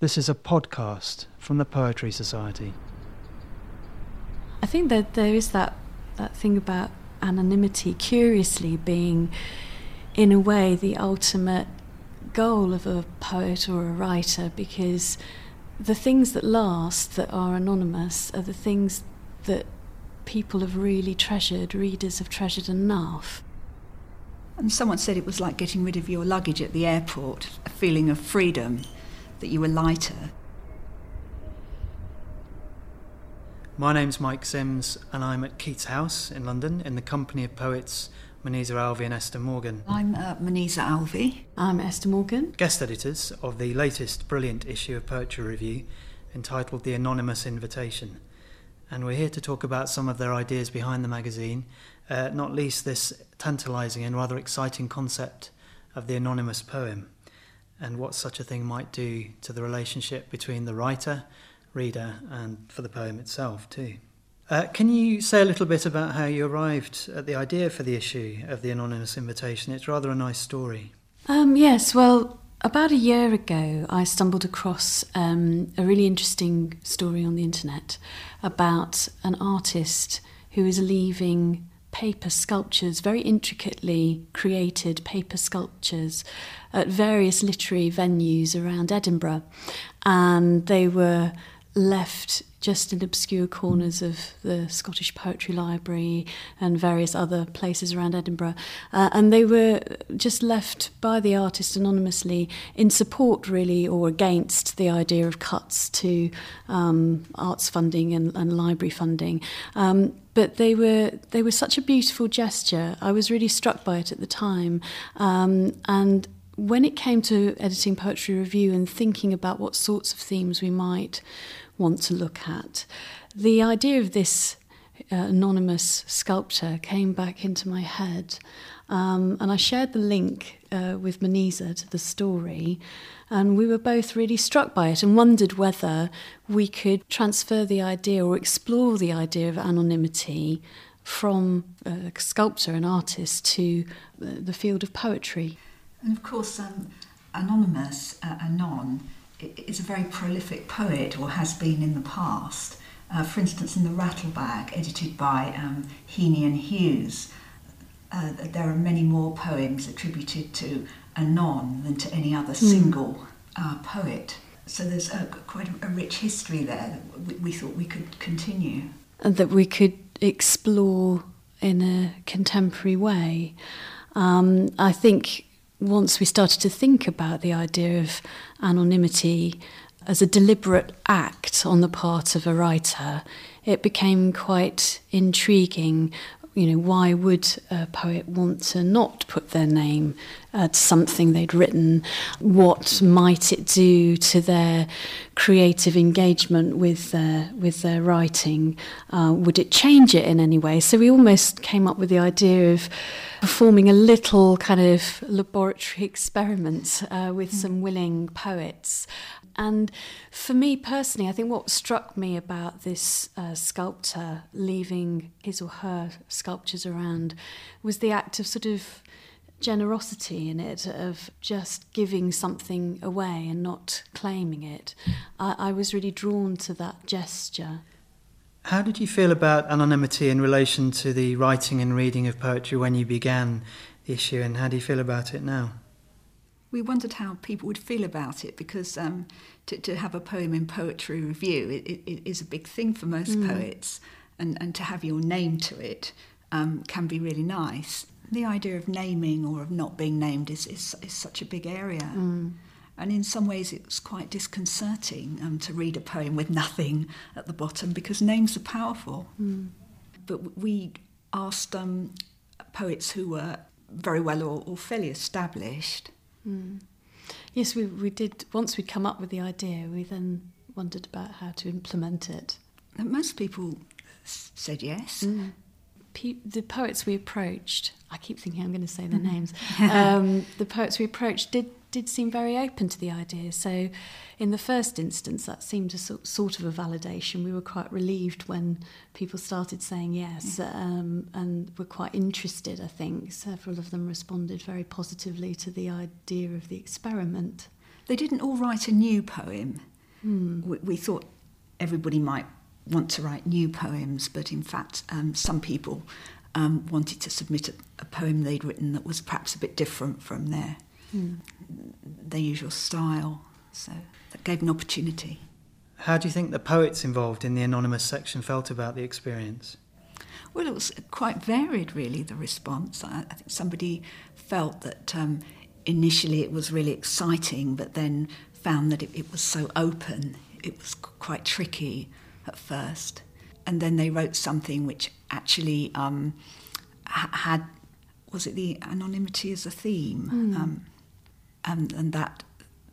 This is a podcast from the Poetry Society. I think that there is that, that thing about anonymity, curiously being, in a way, the ultimate goal of a poet or a writer because the things that last, that are anonymous, are the things that people have really treasured, readers have treasured enough. And someone said it was like getting rid of your luggage at the airport, a feeling of freedom that you were lighter. My name's Mike Sims, and I'm at Keats House in London in the company of poets Moniza Alvi and Esther Morgan. I'm uh, Moniza Alvi. I'm Esther Morgan. Guest editors of the latest brilliant issue of Poetry Review entitled The Anonymous Invitation. And we're here to talk about some of their ideas behind the magazine, uh, not least this tantalising and rather exciting concept of the anonymous poem and what such a thing might do to the relationship between the writer, reader, and for the poem itself, too. Uh, can you say a little bit about how you arrived at the idea for the issue of the anonymous invitation? It's rather a nice story. Um, yes, well, about a year ago, I stumbled across um, a really interesting story on the internet about an artist who is leaving paper sculptures, very intricately created paper sculptures at various literary venues around Edinburgh. And they were left just in obscure corners of the Scottish Poetry Library and various other places around Edinburgh. Uh, and they were just left by the artist anonymously in support, really, or against the idea of cuts to um, arts funding and, and library funding. Um, but they were they were such a beautiful gesture. I was really struck by it at the time, um, and when it came to editing poetry review and thinking about what sorts of themes we might want to look at. The idea of this uh, anonymous sculptor came back into my head, um, and I shared the link uh, with Moniza to the story, and we were both really struck by it and wondered whether we could transfer the idea or explore the idea of anonymity from a sculptor, and artist, to uh, the field of poetry. And of course, um, anonymous, uh, anon, is a very prolific poet or has been in the past. Uh, for instance, in The Rattlebag, edited by um, Heaney and Hughes, uh, there are many more poems attributed to Anon than to any other hmm. single uh, poet. So there's a, quite a, a, rich history there that we, we thought we could continue. And that we could explore in a contemporary way. Um, I think once we started to think about the idea of anonymity as a deliberate act on the part of a writer, it became quite intriguing. You know, why would a poet want to not put their name uh, to something they'd written? What might it do to their creative engagement with their with their writing? Uh, would it change it in any way? So we almost came up with the idea of performing a little kind of laboratory experiment uh, with some willing poets. And for me personally, I think what struck me about this uh, sculptor leaving his or her sculptures around was the act of sort of generosity in it, of just giving something away and not claiming it. I, I was really drawn to that gesture. How did you feel about anonymity in relation to the writing and reading of poetry when you began the issue, and how do you feel about it now? We wondered how people would feel about it because um, to, to, have a poem in poetry review it, it, is a big thing for most mm. poets, and, and to have your name to it um, can be really nice. The idea of naming or of not being named is, is, is such a big area. Mm. And in some ways, it was quite disconcerting um, to read a poem with nothing at the bottom because names are powerful. Mm. But we asked um, poets who were very well or, or fairly established. Mm. Yes, we, we did. Once we'd come up with the idea, we then wondered about how to implement it. And most people said yes. Mm. Pe- the poets we approached, I keep thinking I'm going to say their mm. names, um, the poets we approached did did seem very open to the idea. So, in the first instance, that seemed a sort of a validation. We were quite relieved when people started saying yes um, and were quite interested, I think. Several of them responded very positively to the idea of the experiment. They didn't all write a new poem. Mm. We, we, thought everybody might want to write new poems, but in fact, um, some people um, wanted to submit a, a, poem they'd written that was perhaps a bit different from their mm. their usual style. So that gave an opportunity. How do you think the poets involved in the anonymous section felt about the experience? Well, it was quite varied, really, the response. I, I think somebody felt that um, initially it was really exciting, but then found that it, it was so open, it was quite tricky at first. And then they wrote something which actually um, had, was it the anonymity as a theme? Mm. Um, and, and that,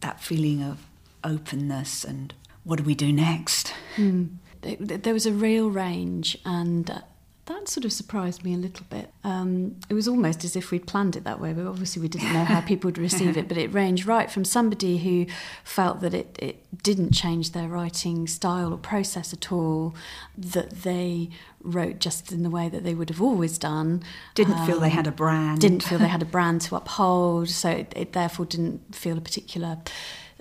that feeling of openness and what do we do next? Mm. There was a real range, and uh, that sort of surprised me a little bit. Um, it was almost as if we'd planned it that way, but obviously we didn't know how people would receive it. But it ranged right from somebody who felt that it, it didn't change their writing style or process at all, that they wrote just in the way that they would have always done. Didn't um, feel they had a brand. Didn't feel they had a brand to uphold, so it, it therefore didn't feel a particular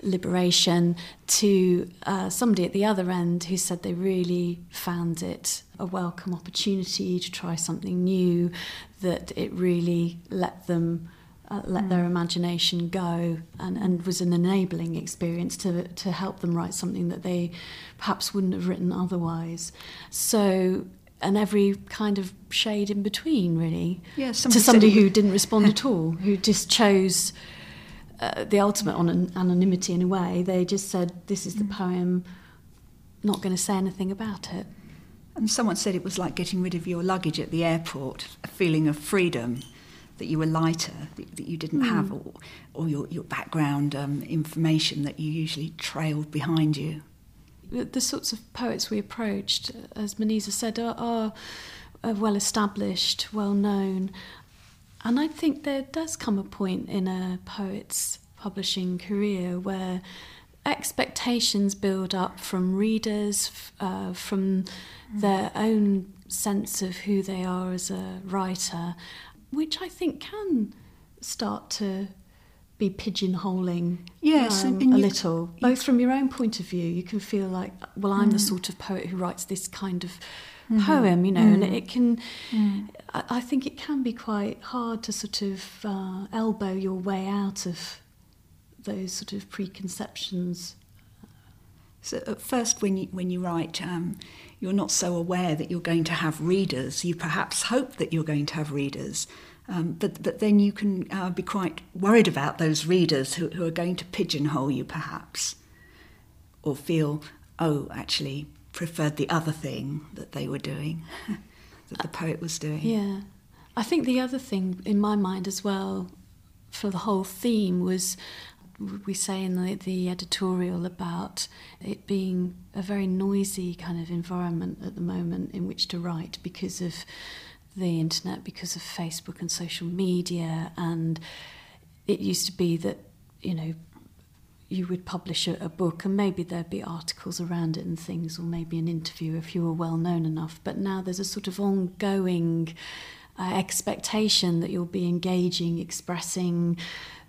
liberation to uh, somebody at the other end who said they really found it a welcome opportunity to try something new, that it really let them. Uh, let mm. their imagination go and, and was an enabling experience to, to help them write something that they perhaps wouldn't have written otherwise. So and every kind of shade in between, really. Yeah, to somebody who didn't respond at all, who just chose uh, the ultimate on an anonymity in a way. They just said, "This is the mm. poem." Not going to say anything about it. And someone said it was like getting rid of your luggage at the airport, a feeling of freedom, that you were lighter, that you didn't mm. have, or, or your, your background um, information that you usually trailed behind you. The sorts of poets we approached, as Moniza said, are, are, are well established, well known, and I think there does come a point in a poet's publishing career where expectations build up from readers, uh, from their own sense of who they are as a writer, which I think can start to be pigeonholing yes, um, a little, both from your own point of view. You can feel like, well, I'm mm. the sort of poet who writes this kind of mm-hmm. poem, you know, mm. and it can. Mm. I, I, think it can be quite hard to sort of uh, elbow your way out of those sort of preconceptions. So at first, when you when you write, um, you're not so aware that you're going to have readers. You perhaps hope that you're going to have readers. Um, but, but then you can uh, be quite worried about those readers who, who are going to pigeonhole you, perhaps, or feel, oh, actually, preferred the other thing that they were doing, that the poet was doing. Yeah. I think the other thing in my mind as well for the whole theme was we say in the, the editorial about it being a very noisy kind of environment at the moment in which to write because of the internet, because of Facebook and social media. And it used to be that, you know, you would publish a, a, book and maybe there'd be articles around it and things, or maybe an interview if you were well known enough. But now there's a sort of ongoing uh, expectation that you'll be engaging, expressing,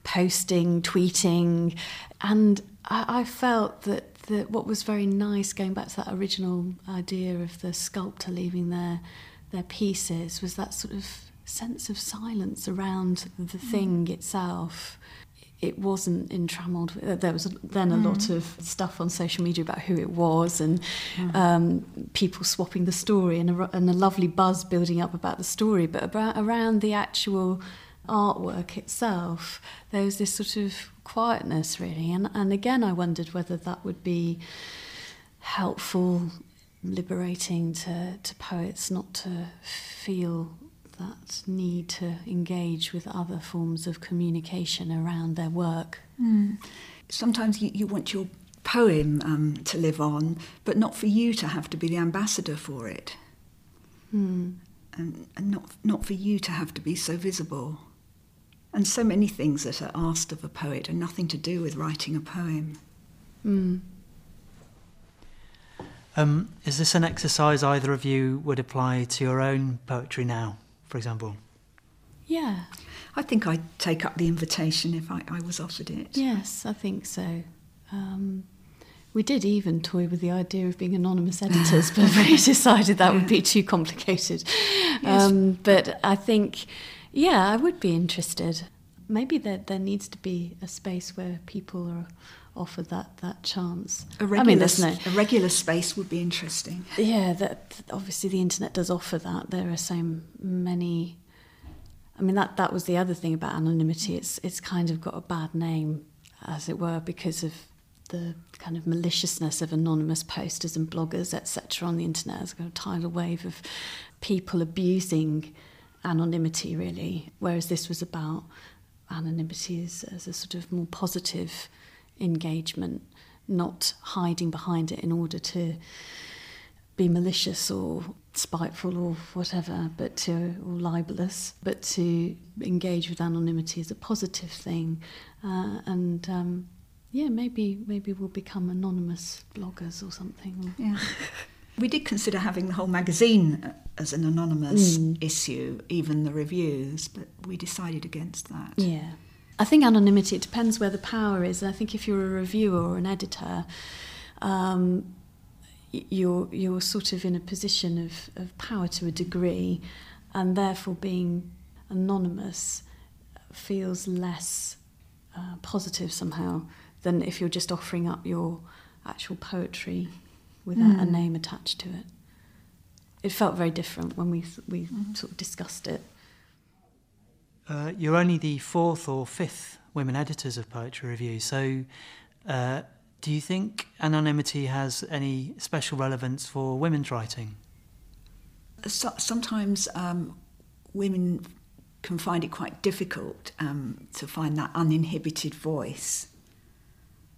posting, tweeting. And I, I felt that, that what was very nice, going back to that original idea of the sculptor leaving their, their pieces, was that sort of sense of silence around the thing mm. itself it wasn't entrammelled. There was then a mm. lot of stuff on social media about who it was and mm. um, people swapping the story and a, and a, lovely buzz building up about the story. But about, around the actual artwork itself, there was this sort of quietness, really. And, and again, I wondered whether that would be helpful, liberating to, to poets not to feel that need to engage with other forms of communication around their work. Mm. Sometimes you, you, want your poem um, to live on, but not for you to have to be the ambassador for it. Mm. And, and not, not for you to have to be so visible. And so many things that are asked of a poet are nothing to do with writing a poem. Mm. Um, is this an exercise either of you would apply to your own poetry now? For example? Yeah. I think I'd take up the invitation if I, I was offered it. Yes, I think so. Um, We did even toy with the idea of being anonymous editors, but we decided that would be too complicated. Yes. Um, but I think, yeah, I would be interested. Maybe there, there needs to be a space where people are offered that, that chance. A regular, I mean, no, a regular space would be interesting. Yeah, that obviously the internet does offer that. There are so many. I mean, that that was the other thing about anonymity. It's it's kind of got a bad name, as it were, because of the kind of maliciousness of anonymous posters and bloggers, etc., on the internet. There's a tidal wave of people abusing anonymity, really. Whereas this was about anonymity as, as a sort of more positive engagement, not hiding behind it in order to be malicious or spiteful or whatever, but to or libelous, but to engage with anonymity as a positive thing, uh, and um, yeah, maybe maybe we'll become anonymous bloggers or something. Yeah. we did consider having the whole magazine as an anonymous mm. issue, even the reviews, but we decided against that. Yeah. I think anonymity, it depends where the power is. I think if you're a reviewer or an editor, um, you're, you're sort of in a position of, of power to a degree, and therefore being anonymous feels less uh, positive somehow than if you're just offering up your actual poetry without mm. a name attached to it. It felt very different when we we mm. sort of discussed it. Uh, you're only the fourth or fifth women editors of Poetry Review, so uh, do you think anonymity has any special relevance for women's writing? So, sometimes um, women can find it quite difficult um, to find that uninhibited voice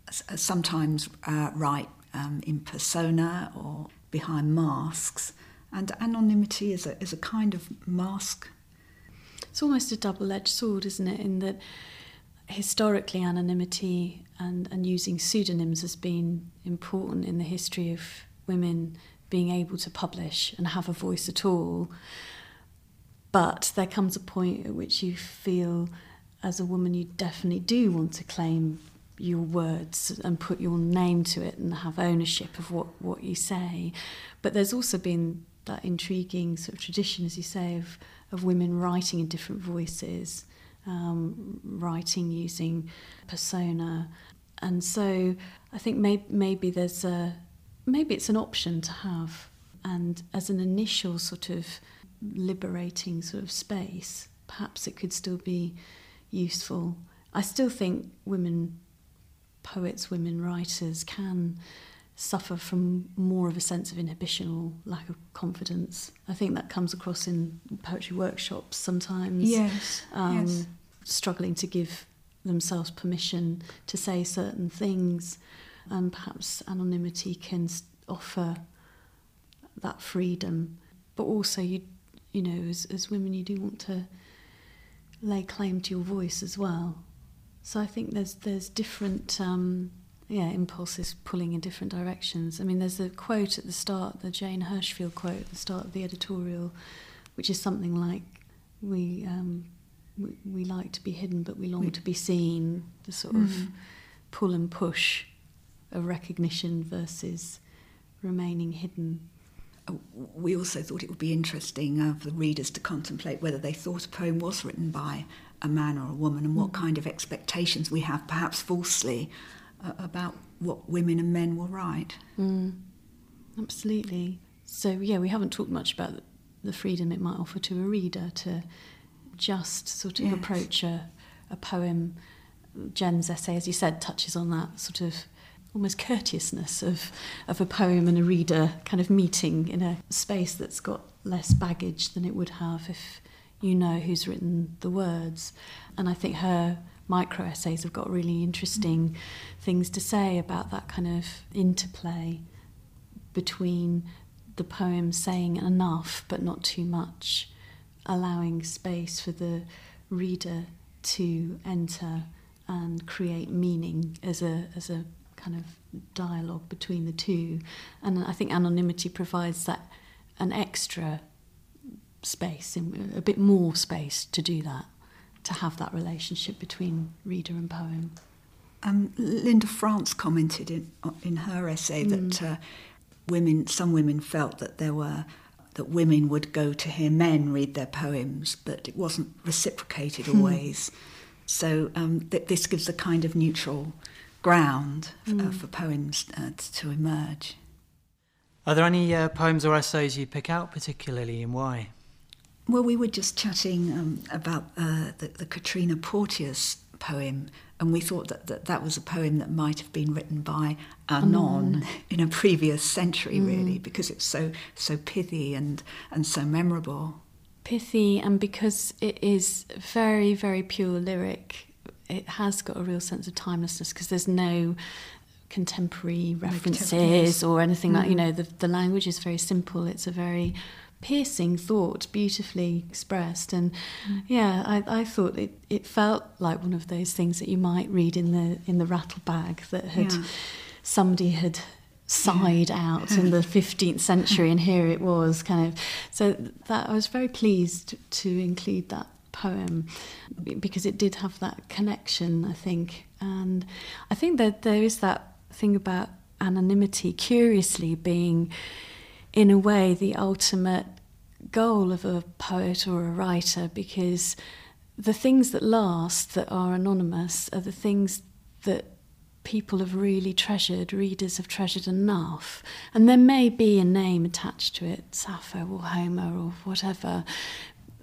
uh, sometimes uh, write um, in persona or behind masks, and anonymity is a, is a kind of mask. It's almost a double edged sword, isn't it? In that historically, anonymity and, and using pseudonyms has been important in the history of women being able to publish and have a voice at all. But there comes a point at which you feel, as a woman, you definitely do want to claim your words and put your name to it and have ownership of what, what you say. But there's also been that intriguing sort of tradition, as you say, of, of women writing in different voices, um, writing using persona. And so I think may, maybe there's a maybe it's an option to have, and as an initial sort of liberating sort of space, perhaps it could still be useful. I still think women poets, women writers can suffer from more of a sense of inhibition or lack of confidence. I think that comes across in poetry workshops sometimes. Yes. Um, yes. Struggling to give themselves permission to say certain things, and perhaps anonymity can offer that freedom. But also, you, you know, as, as women, you do want to lay claim to your voice as well. So I think there's there's different um, yeah impulses pulling in different directions. I mean, there's a quote at the start, the Jane Hirshfield quote at the start of the editorial, which is something like, "We um, we, we like to be hidden, but we long we, to be seen." The sort mm. of mm-hmm. pull and push of recognition versus remaining hidden. Uh, we also thought it would be interesting uh, for readers to contemplate whether they thought a poem was written by a man or a woman and what mm. kind of expectations we have, perhaps falsely, uh, about what women and men will write. Mm. Absolutely. So, yeah, we haven't talked much about the freedom it might offer to a reader to just sort of yes. approach a, a poem. Jen's essay, as you said, touches on that sort of almost courteousness of, of a poem and a reader kind of meeting in a space that's got less baggage than it would have if you know who's written the words. And I think her micro essays have got really interesting things to say about that kind of interplay between the poem saying enough but not too much, allowing space for the reader to enter and create meaning as a as a kind of dialogue between the two. And I think anonymity provides that an extra space, a bit more space to do that, to have that relationship between reader and poem. Um, Linda France commented in in her essay mm. that uh, women, some women felt that there were that women would go to hear men read their poems, but it wasn't reciprocated hmm. always. So um, th- this gives a kind of neutral ground mm. uh, for poems uh, to emerge. Are there any uh, poems or essays you pick out particularly, and why? Well, we were just chatting um, about uh, the, the Katrina Porteous poem, and we thought that, that that was a poem that might have been written by a non in a previous century, mm. really, because it's so so pithy and and so memorable. Pithy, and because it is very very pure lyric, it has got a real sense of timelessness because there's no contemporary references or anything mm. like you mm. know the the language is very simple. It's a very piercing thought, beautifully expressed. And mm. yeah, I, I thought it, it felt like one of those things that you might read in the in the rattle bag that had yeah. somebody had sighed out in the 15th century and here it was kind of so that I was very pleased to include that poem because it did have that connection I think and I think that there is that thing about anonymity curiously being in a way, the ultimate goal of a poet or a writer because the things that last, that are anonymous, are the things that people have really treasured, readers have treasured enough. And there may be a name attached to it, Sappho or Homer or whatever.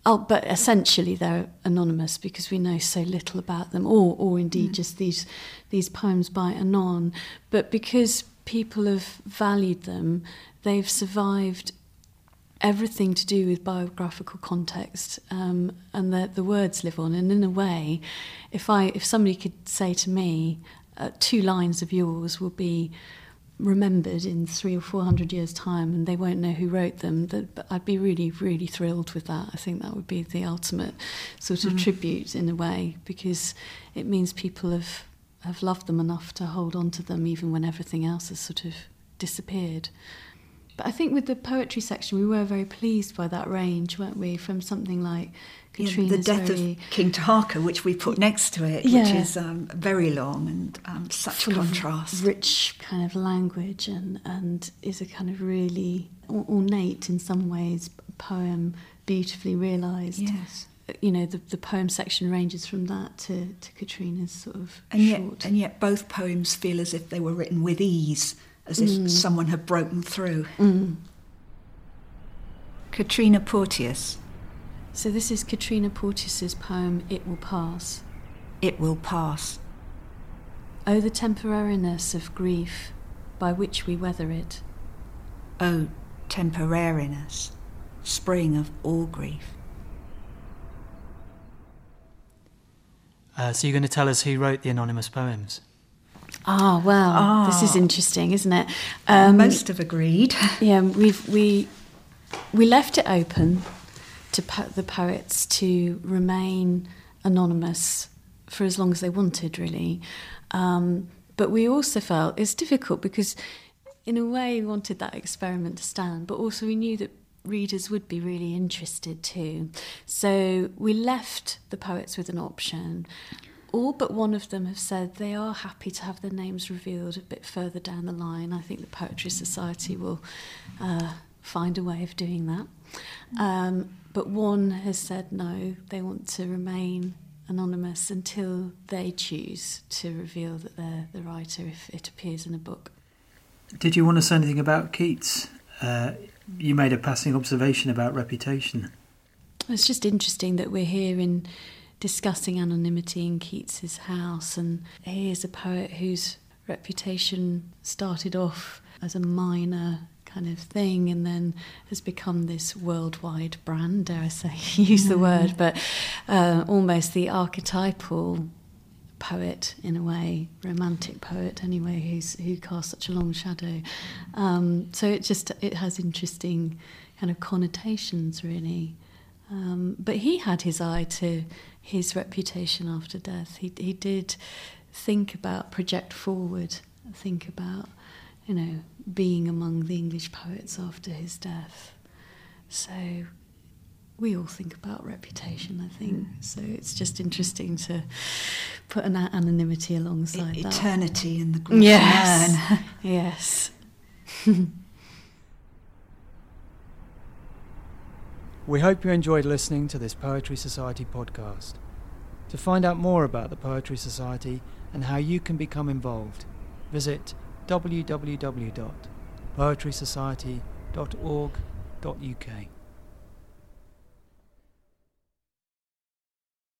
Oh, but essentially they're anonymous because we know so little about them, or, or indeed mm. just these these poems by Anon. But because people have valued them, they've survived everything to do with biographical context um, and the, the words live on and in a way if I if somebody could say to me uh, two lines of yours will be remembered in three or four hundred years time and they won't know who wrote them that, I'd be really really thrilled with that I think that would be the ultimate sort of mm. tribute in a way because it means people have have loved them enough to hold on to them even when everything else has sort of disappeared but I think with the poetry section, we were very pleased by that range, weren't we? From something like Katrina's yeah, the death very... of King Taharqa, which we put next to it, yeah. which is um, very long and um, such Full contrast, rich kind of language, and and is a kind of really ornate in some ways poem, beautifully realised. Yes you know the, the poem section ranges from that to, to Katrina's sort of and short. yet and yet both poems feel as if they were written with ease as if mm. someone had broken through. Mm. Katrina Porteous. So this is Katrina Porteous's poem It Will Pass. It will pass. Oh, the temporariness of grief by which we weather it. Oh, temporariness, spring of all grief. Uh, so you're going to tell us who wrote the anonymous poems? Ah, well, oh. this is ah. interesting, isn't it? Um, Most have agreed. Yeah, we've we we left it open to po- the poets to remain anonymous for as long as they wanted, really. Um, but we also felt it's difficult because, in a way, we wanted that experiment to stand, but also we knew that readers would be really interested too. So we left the poets with an option all but one of them have said they are happy to have their names revealed a bit further down the line. I think the Poetry Society will uh, find a way of doing that. Um, but one has said no, they want to remain anonymous until they choose to reveal that they're the writer if it appears in a book. Did you want to say anything about Keats? Uh, you made a passing observation about reputation. It's just interesting that we're here in discussing anonymity in Keats's house, and he is a poet whose reputation started off as a minor kind of thing and then has become this worldwide brand, dare I say, use the word, but uh, almost the archetypal poet in a way, romantic poet anyway, who's who casts such a long shadow. Um, so it just it has interesting kind of connotations really. Um, but he had his eye to his reputation after death. He, he did think about, project forward, think about, you know, being among the English poets after his death. So we all think about reputation, I think. So it's just interesting to put an anonymity alongside E- that. Eternity in the Greek Yes. urn. yes. We hope you enjoyed listening to this Poetry Society podcast. To find out more about the Poetry Society and how you can become involved, visit www.poetrysociety.org.uk.